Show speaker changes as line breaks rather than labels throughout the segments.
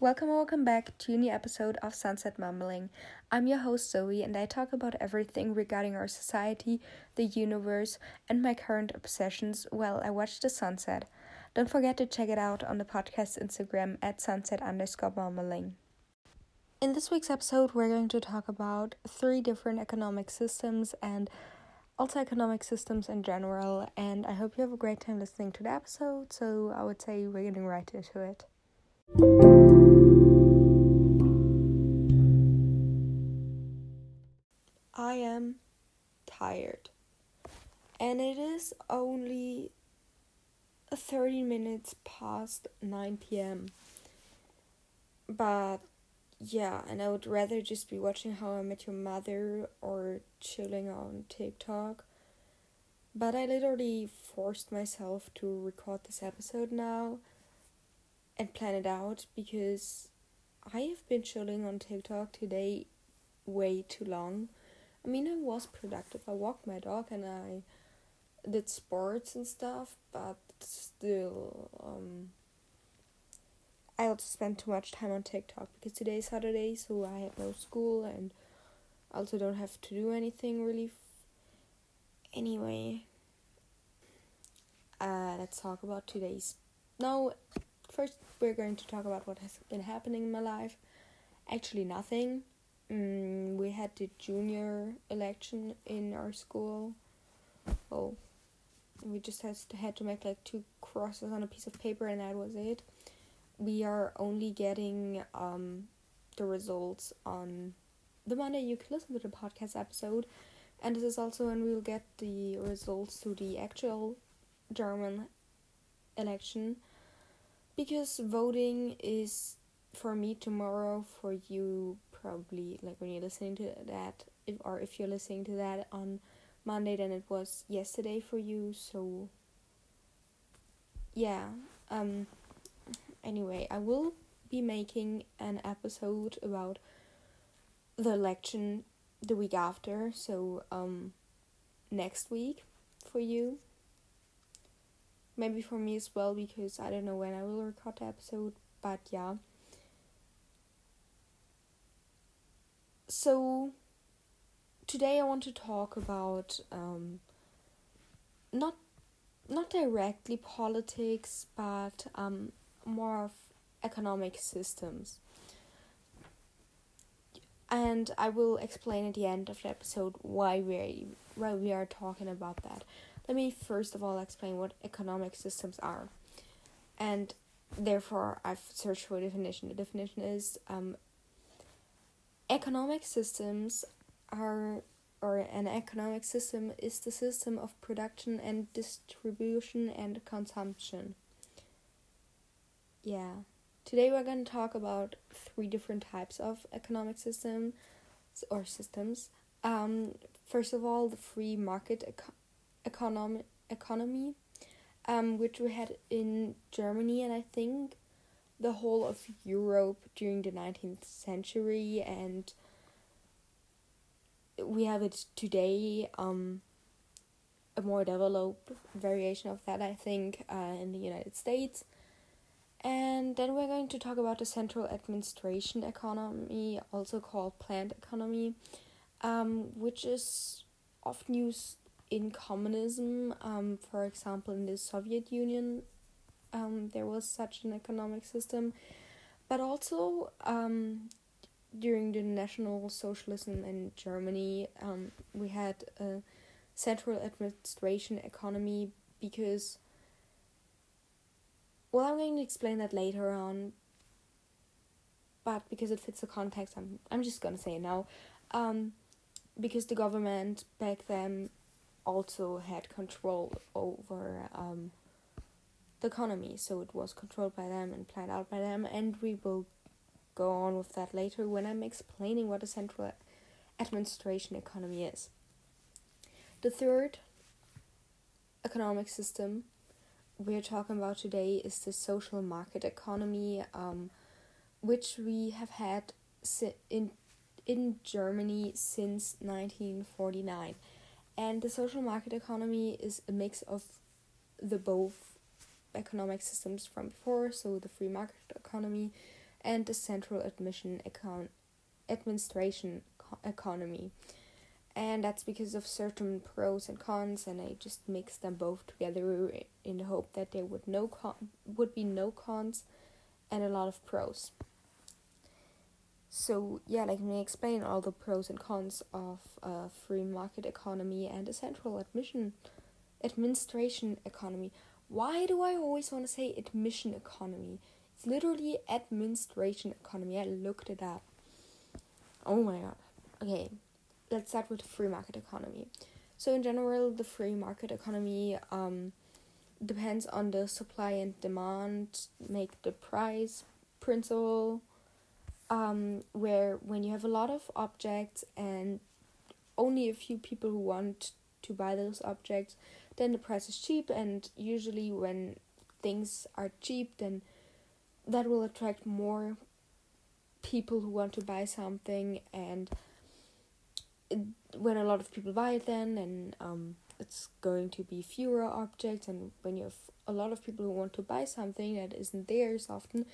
Welcome, welcome back to a new episode of Sunset Mumbling. I'm your host Zoe, and I talk about everything regarding our society, the universe, and my current obsessions while I watch the sunset. Don't forget to check it out on the podcast Instagram at sunset underscore mumbling. In this week's episode, we're going to talk about three different economic systems and also economic systems in general. And I hope you have a great time listening to the episode. So I would say we're getting right into it. Am tired. And it is only 30 minutes past 9 pm. But yeah, and I would rather just be watching How I Met Your Mother or chilling on TikTok. But I literally forced myself to record this episode now and plan it out because I have been chilling on TikTok today way too long. I mean, I was productive. I walked my dog and I did sports and stuff, but still, um, I also spent too much time on TikTok because today is Saturday, so I have no school and also don't have to do anything really. Anyway, uh, let's talk about today's. No, first we're going to talk about what has been happening in my life. Actually, nothing. Mm, we had the junior election in our school. Oh, we just had to, had to make like two crosses on a piece of paper, and that was it. We are only getting um the results on the Monday. You can listen to the podcast episode, and this is also when we will get the results to the actual German election because voting is for me tomorrow for you probably like when you're listening to that if or if you're listening to that on Monday then it was yesterday for you so yeah um anyway I will be making an episode about the election the week after so um next week for you maybe for me as well because I don't know when I will record the episode, but yeah. So today I want to talk about um not not directly politics but um more of economic systems. And I will explain at the end of the episode why we why we are talking about that. Let me first of all explain what economic systems are. And therefore, I've searched for a definition. The definition is um, economic systems are, or an economic system is the system of production and distribution and consumption. Yeah. Today we're going to talk about three different types of economic system or systems. Um, first of all, the free market eco- economy economy um, which we had in Germany and I think the whole of Europe during the 19th century and we have it today um, a more developed variation of that I think uh, in the United States. And then we're going to talk about the central administration economy also called planned economy um, which is often used in communism, um, for example, in the Soviet Union, um, there was such an economic system, but also um, during the National Socialism in Germany, um, we had a central administration economy because. Well, I'm going to explain that later on, but because it fits the context, I'm I'm just gonna say it now. Um, because the government back then also had control over um, the economy, so it was controlled by them and planned out by them, and we will go on with that later when I'm explaining what a central administration economy is. The third economic system we're talking about today is the social market economy, um, which we have had in in Germany since 1949. And the social market economy is a mix of the both economic systems from before, so the free market economy and the central admission account administration economy. And that's because of certain pros and cons and i just mixed them both together in the hope that there would no con- would be no cons and a lot of pros. So yeah let me explain all the pros and cons of a free market economy and a central admission administration economy why do i always want to say admission economy? It's literally administration economy. I looked it up. Oh my god. Okay let's start with the free market economy. So in general the free market economy um, depends on the supply and demand make the price principle um, where when you have a lot of objects and only a few people who want to buy those objects then the price is cheap and usually when things are cheap then that will attract more people who want to buy something and it, when a lot of people buy it then and um it's going to be fewer objects and when you have a lot of people who want to buy something that isn't theirs often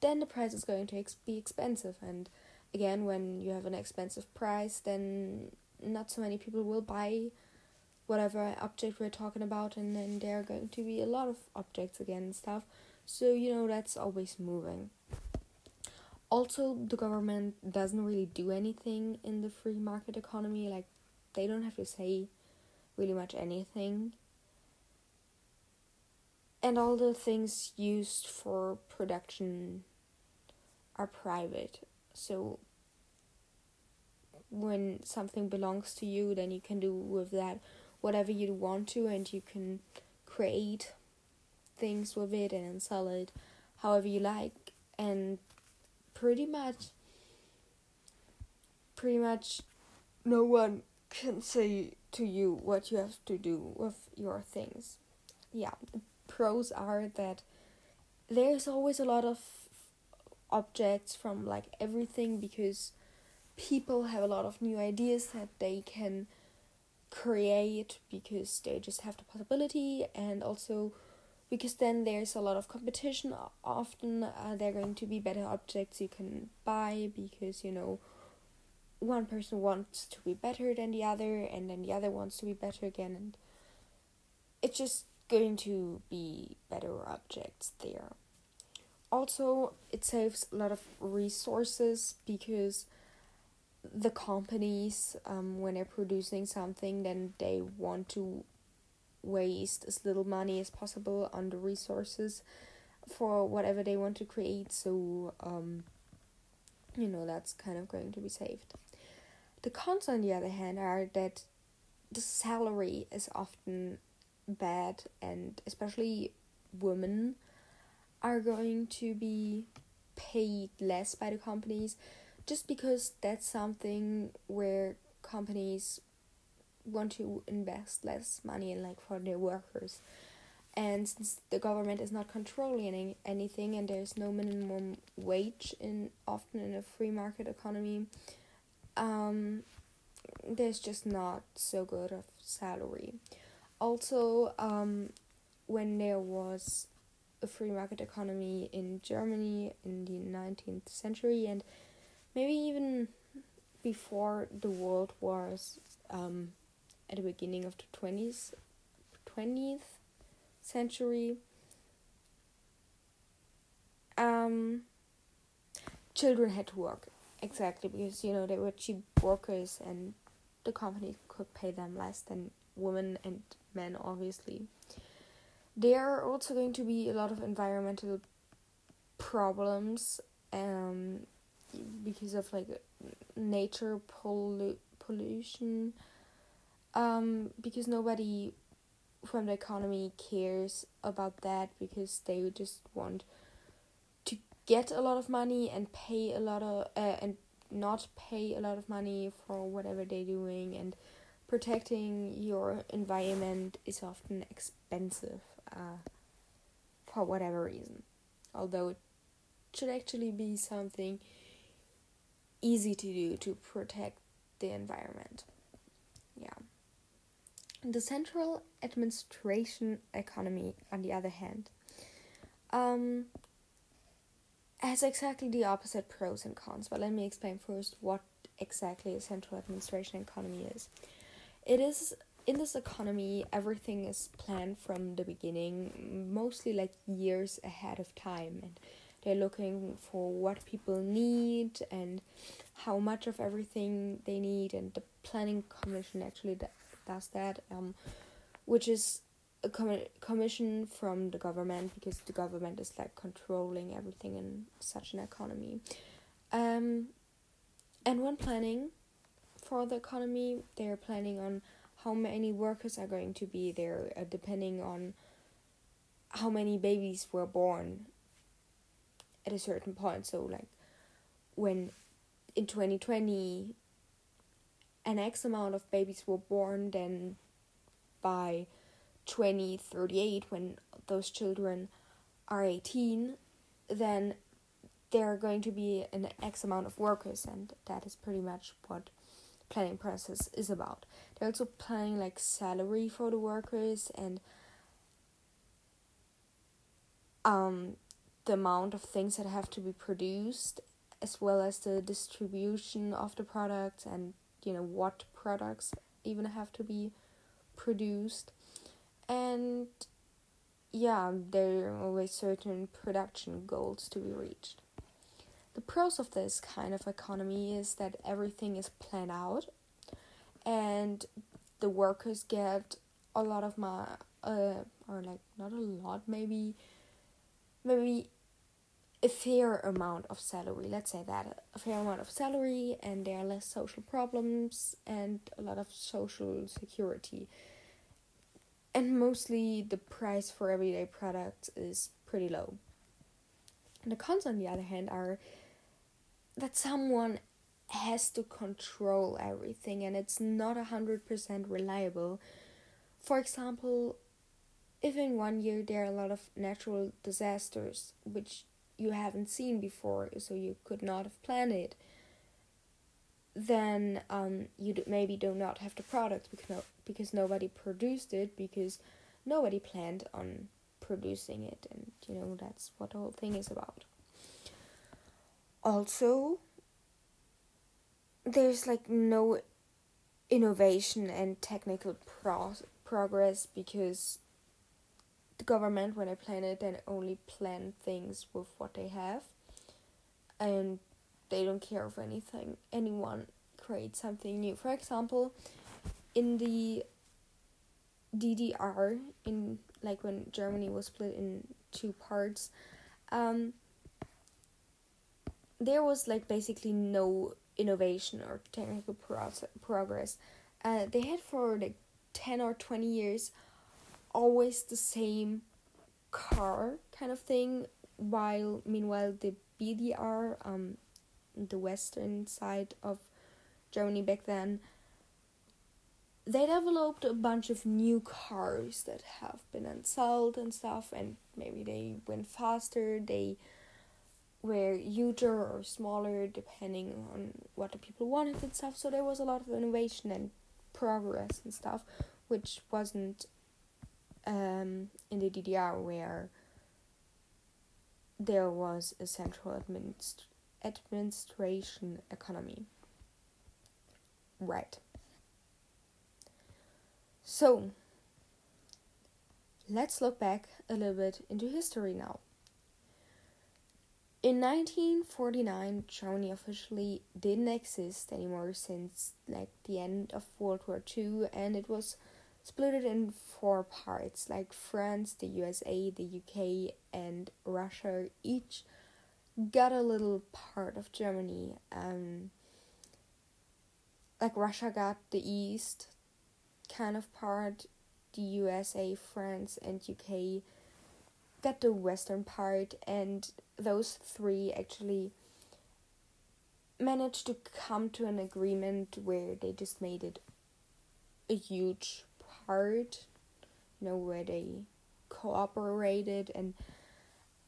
then the price is going to ex- be expensive. And again when you have an expensive price then not so many people will buy whatever object we're talking about and then there are going to be a lot of objects again and stuff. So you know that's always moving. Also the government doesn't really do anything in the free market economy like they don't have to say really much anything. And all the things used for production are private. So when something belongs to you then you can do with that whatever you want to and you can create things with it and sell it however you like and pretty much pretty much no one can say to you what you have to do with your things. Yeah, the pros are that there's always a lot of objects from like everything because people have a lot of new ideas that they can create because they just have the possibility and also because then there's a lot of competition often uh, there are going to be better objects you can buy because you know one person wants to be better than the other and then the other wants to be better again and it's just going to be better objects there. Also it saves a lot of resources because the companies um, when they're producing something then they want to waste as little money as possible on the resources for whatever they want to create. So um, you know that's kind of going to be saved. The cons on the other hand are that the salary is often bad and especially women are going to be paid less by the companies just because that's something where companies want to invest less money in like for their workers. And since the government is not controlling any, anything and there's no minimum wage in often in a free market economy um there's just not so good of salary. Also um when there was a free market economy in Germany in the 19th century and maybe even before the world wars um at the beginning of the 20th 20th century. Um children had to work exactly because you know they were cheap workers and the company could pay them less than women and men obviously. There are also going to be a lot of environmental problems um because of like nature pollu- pollution. Um, because nobody from the economy cares about that because they just want to get a lot of money and pay a lot of uh, and not pay a lot of money for whatever they're doing and protecting your environment is often expensive uh, for whatever reason. Although it should actually be something easy to do to protect the environment yeah the central administration economy, on the other hand, um, has exactly the opposite pros and cons, but let me explain first what exactly a central administration economy is. It is in this economy, everything is planned from the beginning, mostly like years ahead of time, and they're looking for what people need and how much of everything they need, and the planning commission actually does that, um, which is a com- commission from the government because the government is like controlling everything in such an economy. Um, and when planning for the economy, they're planning on how many workers are going to be there, uh, depending on how many babies were born at a certain point. So, like, when in 2020 an X amount of babies were born, then by 2038, when those children are 18, then there are going to be an X amount of workers, and that is pretty much what planning process is about. They're also planning like salary for the workers and um the amount of things that have to be produced as well as the distribution of the products and you know what products even have to be produced. And yeah there are always certain production goals to be reached. The pros of this kind of economy is that everything is planned out and the workers get a lot of my uh or like not a lot maybe maybe a fair amount of salary let's say that a fair amount of salary and there are less social problems and a lot of social security and mostly the price for everyday products is pretty low and the cons on the other hand are that someone has to control everything and it's not a hundred percent reliable. For example, if in one year there are a lot of natural disasters which you haven't seen before, so you could not have planned it, then um, you maybe do not have the product because no, because nobody produced it because nobody planned on producing it, and you know that's what the whole thing is about. Also there's like no innovation and technical pro- progress because the government when they plan it they only plan things with what they have and they don't care if anything anyone creates something new for example in the DDR in like when Germany was split in two parts um there was like basically no innovation or technical pro- progress. Uh, they had for like 10 or 20 years always the same car kind of thing, while meanwhile the BDR, um, the western side of Germany back then, they developed a bunch of new cars that have been unsold and stuff, and maybe they went faster, they were huger or smaller depending on what the people wanted and stuff. So there was a lot of innovation and progress and stuff, which wasn't um, in the DDR where there was a central administ- administration economy. Right. So, let's look back a little bit into history now. In 1949, Germany officially didn't exist anymore since like the end of World War II, and it was split it in four parts like France, the USA, the UK, and Russia. Each got a little part of Germany. Um, like Russia got the east kind of part, the USA, France, and UK got the western part, and those three actually managed to come to an agreement where they just made it a huge part, you know, where they cooperated and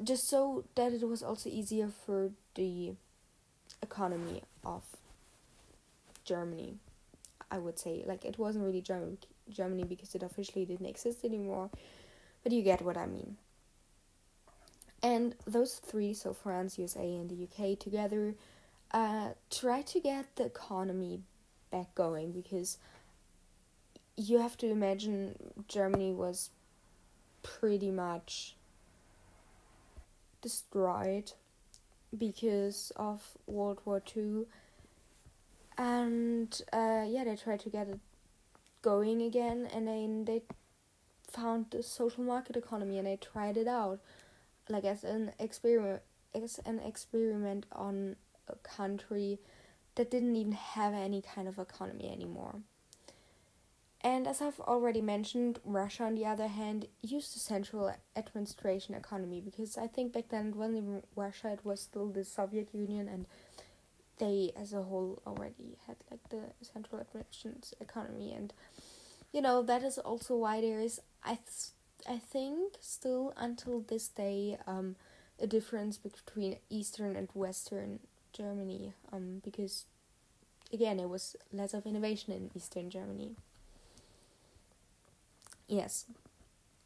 just so that it was also easier for the economy of Germany. I would say like it wasn't really German Germany because it officially didn't exist anymore, but you get what I mean. And those three, so France, USA, and the UK together, uh, try to get the economy back going because you have to imagine Germany was pretty much destroyed because of World War Two, and uh, yeah, they tried to get it going again, and then they found the social market economy and they tried it out, like as an experiment, as an experiment on a country that didn't even have any kind of economy anymore. And as I've already mentioned, Russia, on the other hand, used the central administration economy because I think back then it wasn't even Russia, it was still the Soviet Union, and they as a whole already had like the central administration economy. And you know, that is also why there is, I, th- I think, still until this day, um, a difference between Eastern and Western Germany, um, because again, it was less of innovation in Eastern Germany. Yes.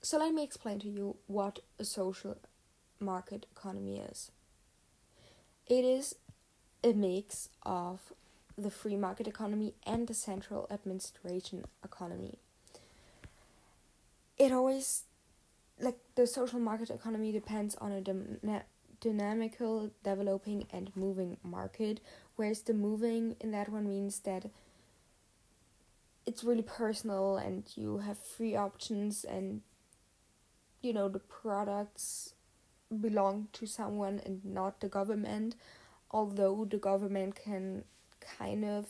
So let me explain to you what a social market economy is. It is a mix of the free market economy and the central administration economy. It always, like the social market economy, depends on a dyna- dynamical, developing, and moving market, whereas the moving in that one means that it's really personal and you have free options and you know the products belong to someone and not the government. Although the government can kind of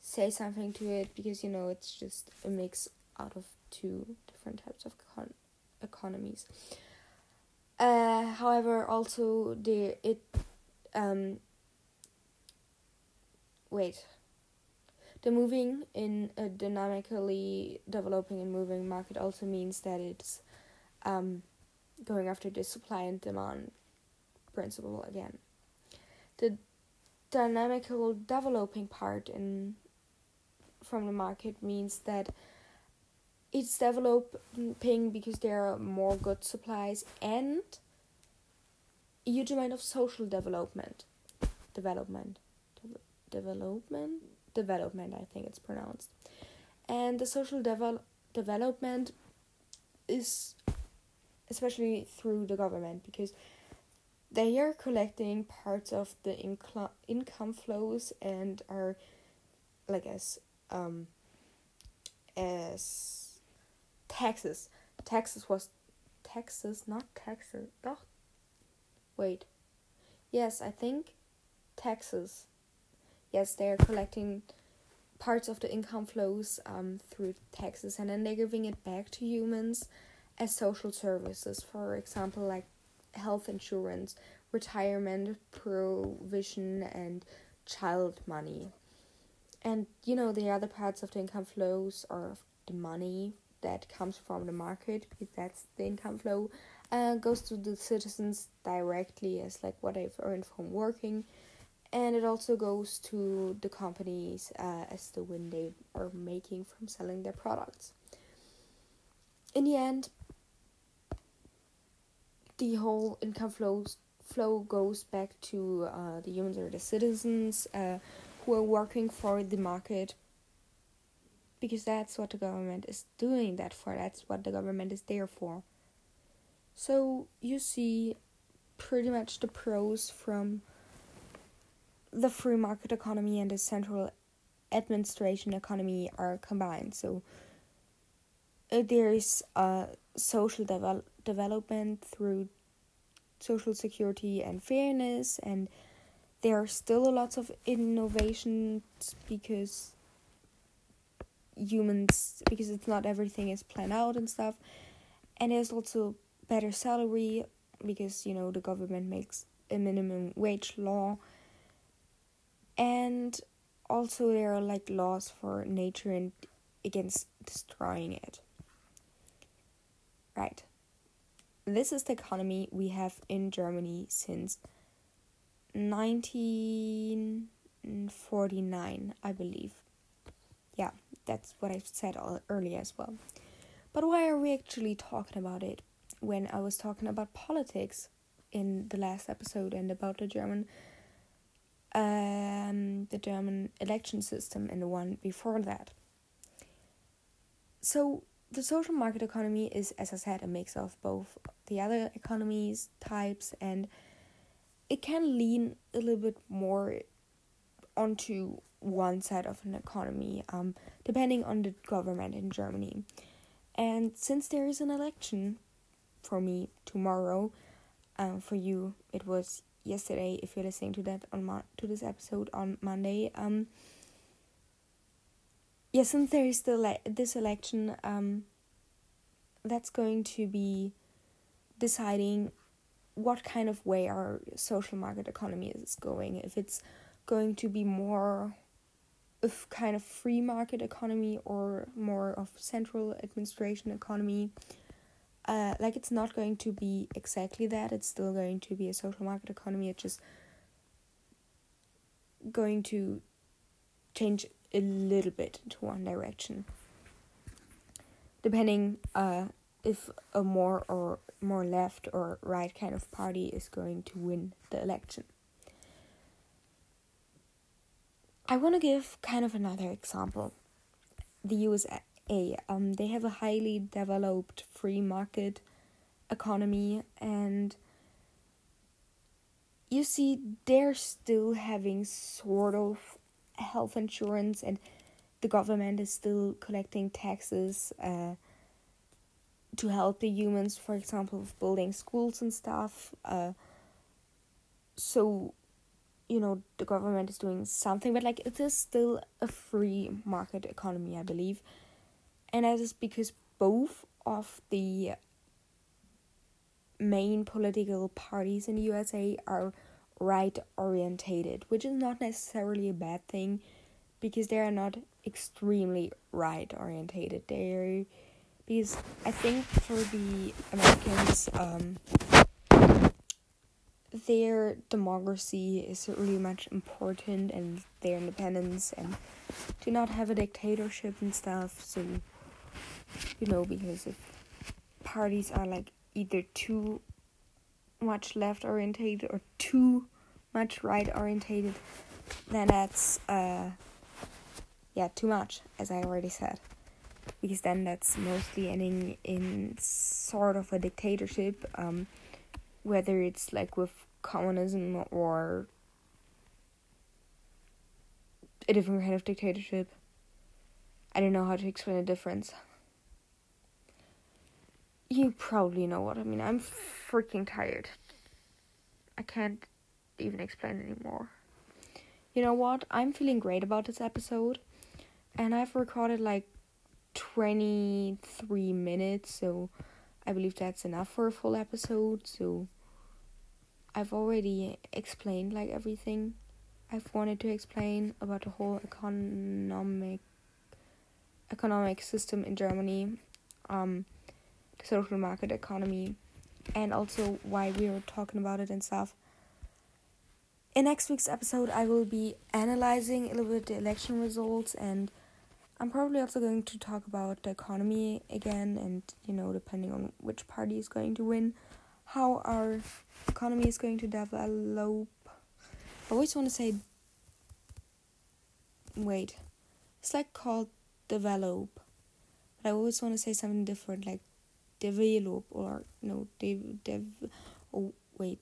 say something to it because you know it's just a mix out of two different types of econ- economies. Uh, however also the it um wait the moving in a dynamically developing and moving market also means that it's um, going after the supply and demand principle again. The dynamical developing part in from the market means that it's developing because there are more good supplies and a huge amount of social development development De- development development, I think it's pronounced. And the social devel- development is especially through the government because they are collecting parts of the incl- income flows and are like as um as taxes. Taxes was taxes not taxes doch wait. Yes i think taxes yes, they're collecting parts of the income flows um, through taxes and then they're giving it back to humans as social services, for example, like health insurance, retirement provision, and child money. And you know, the other parts of the income flows are the money that comes from the market, because that's the income flow, uh, goes to the citizens directly as like what they've earned from working and it also goes to the companies uh, as the win they are making from selling their products. In the end, the whole income flows flow goes back to uh, the humans or the citizens uh, who are working for the market. Because that's what the government is doing that for. That's what the government is there for. So you see pretty much the pros from the free market economy and the central administration economy are combined. So uh, there is a social devel- development through social security and fairness, and there are still lots of innovations because humans because it's not everything is planned out and stuff and there's also better salary because you know the government makes a minimum wage law and also there are like laws for nature and against destroying it. Right. This is the economy we have in germany since 1949 i believe. Yeah that's what i said earlier as well. But why are we actually talking about it? When I was talking about politics in the last episode and about the German um, the German election system and the one before that. So the social market economy is, as I said, a mix of both the other economies types and it can lean a little bit more onto one side of an economy, um, depending on the government in Germany. And since there is an election for me tomorrow, um, for you it was yesterday. If you're listening to that on to this episode on Monday, um, yeah, since there is le- this election, um, that's going to be deciding what kind of way our social market economy is going. If it's going to be more of kind of free market economy or more of central administration economy. Uh, like it's not going to be exactly that. It's still going to be a social market economy. It's just going to change a little bit into one direction, depending uh, if a more or more left or right kind of party is going to win the election. I want to give kind of another example. The USA, um, they have a highly developed free market economy, and you see, they're still having sort of health insurance, and the government is still collecting taxes uh, to help the humans, for example, with building schools and stuff. Uh, so you know the government is doing something but like it is still a free market economy i believe and that is because both of the main political parties in the usa are right orientated which is not necessarily a bad thing because they are not extremely right orientated they're because i think for the americans um their democracy is really much important and their independence and to not have a dictatorship and stuff so you know because if parties are like either too much left orientated or too much right orientated then that's uh yeah too much as i already said because then that's mostly ending in sort of a dictatorship um whether it's like with communism or a different kind of dictatorship. I don't know how to explain the difference. You probably know what I mean. I'm freaking tired. I can't even explain anymore. You know what? I'm feeling great about this episode. And I've recorded like 23 minutes, so I believe that's enough for a full episode. So I've already explained like everything I've wanted to explain about the whole economic economic system in Germany, um, the social market economy, and also why we are talking about it and stuff. In next week's episode, I will be analyzing a little bit the election results, and I'm probably also going to talk about the economy again, and you know, depending on which party is going to win, how our economy is going to develop. I always want to say, wait, it's like called develop, but I always want to say something different, like develop or no, dev, dev. Oh wait,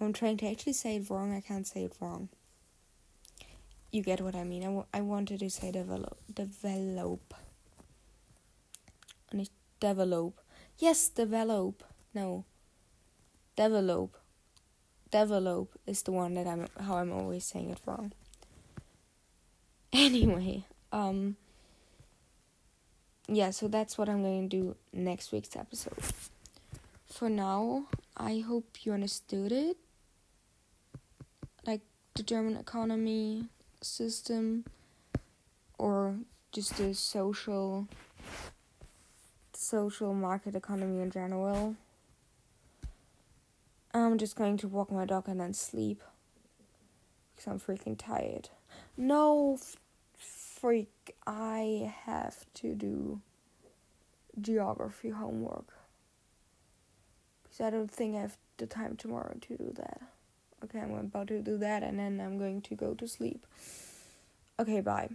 I'm trying to actually say it wrong. I can't say it wrong. You get what I mean. I, w- I wanted to say develop, develop. Nicht develop. Yes, develop. No, develop develop is the one that I'm how I'm always saying it wrong. Anyway, um yeah, so that's what I'm going to do next week's episode. For now, I hope you understood it. Like the German economy system or just the social social market economy in general. I'm just going to walk my dog and then sleep. Because I'm freaking tired. No, freak. I have to do geography homework. So I don't think I have the time tomorrow to do that. Okay, I'm about to do that and then I'm going to go to sleep. Okay, bye.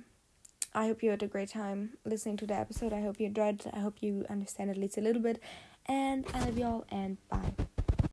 I hope you had a great time listening to the episode. I hope you enjoyed. I hope you understand at least a little bit. And I love you all and bye.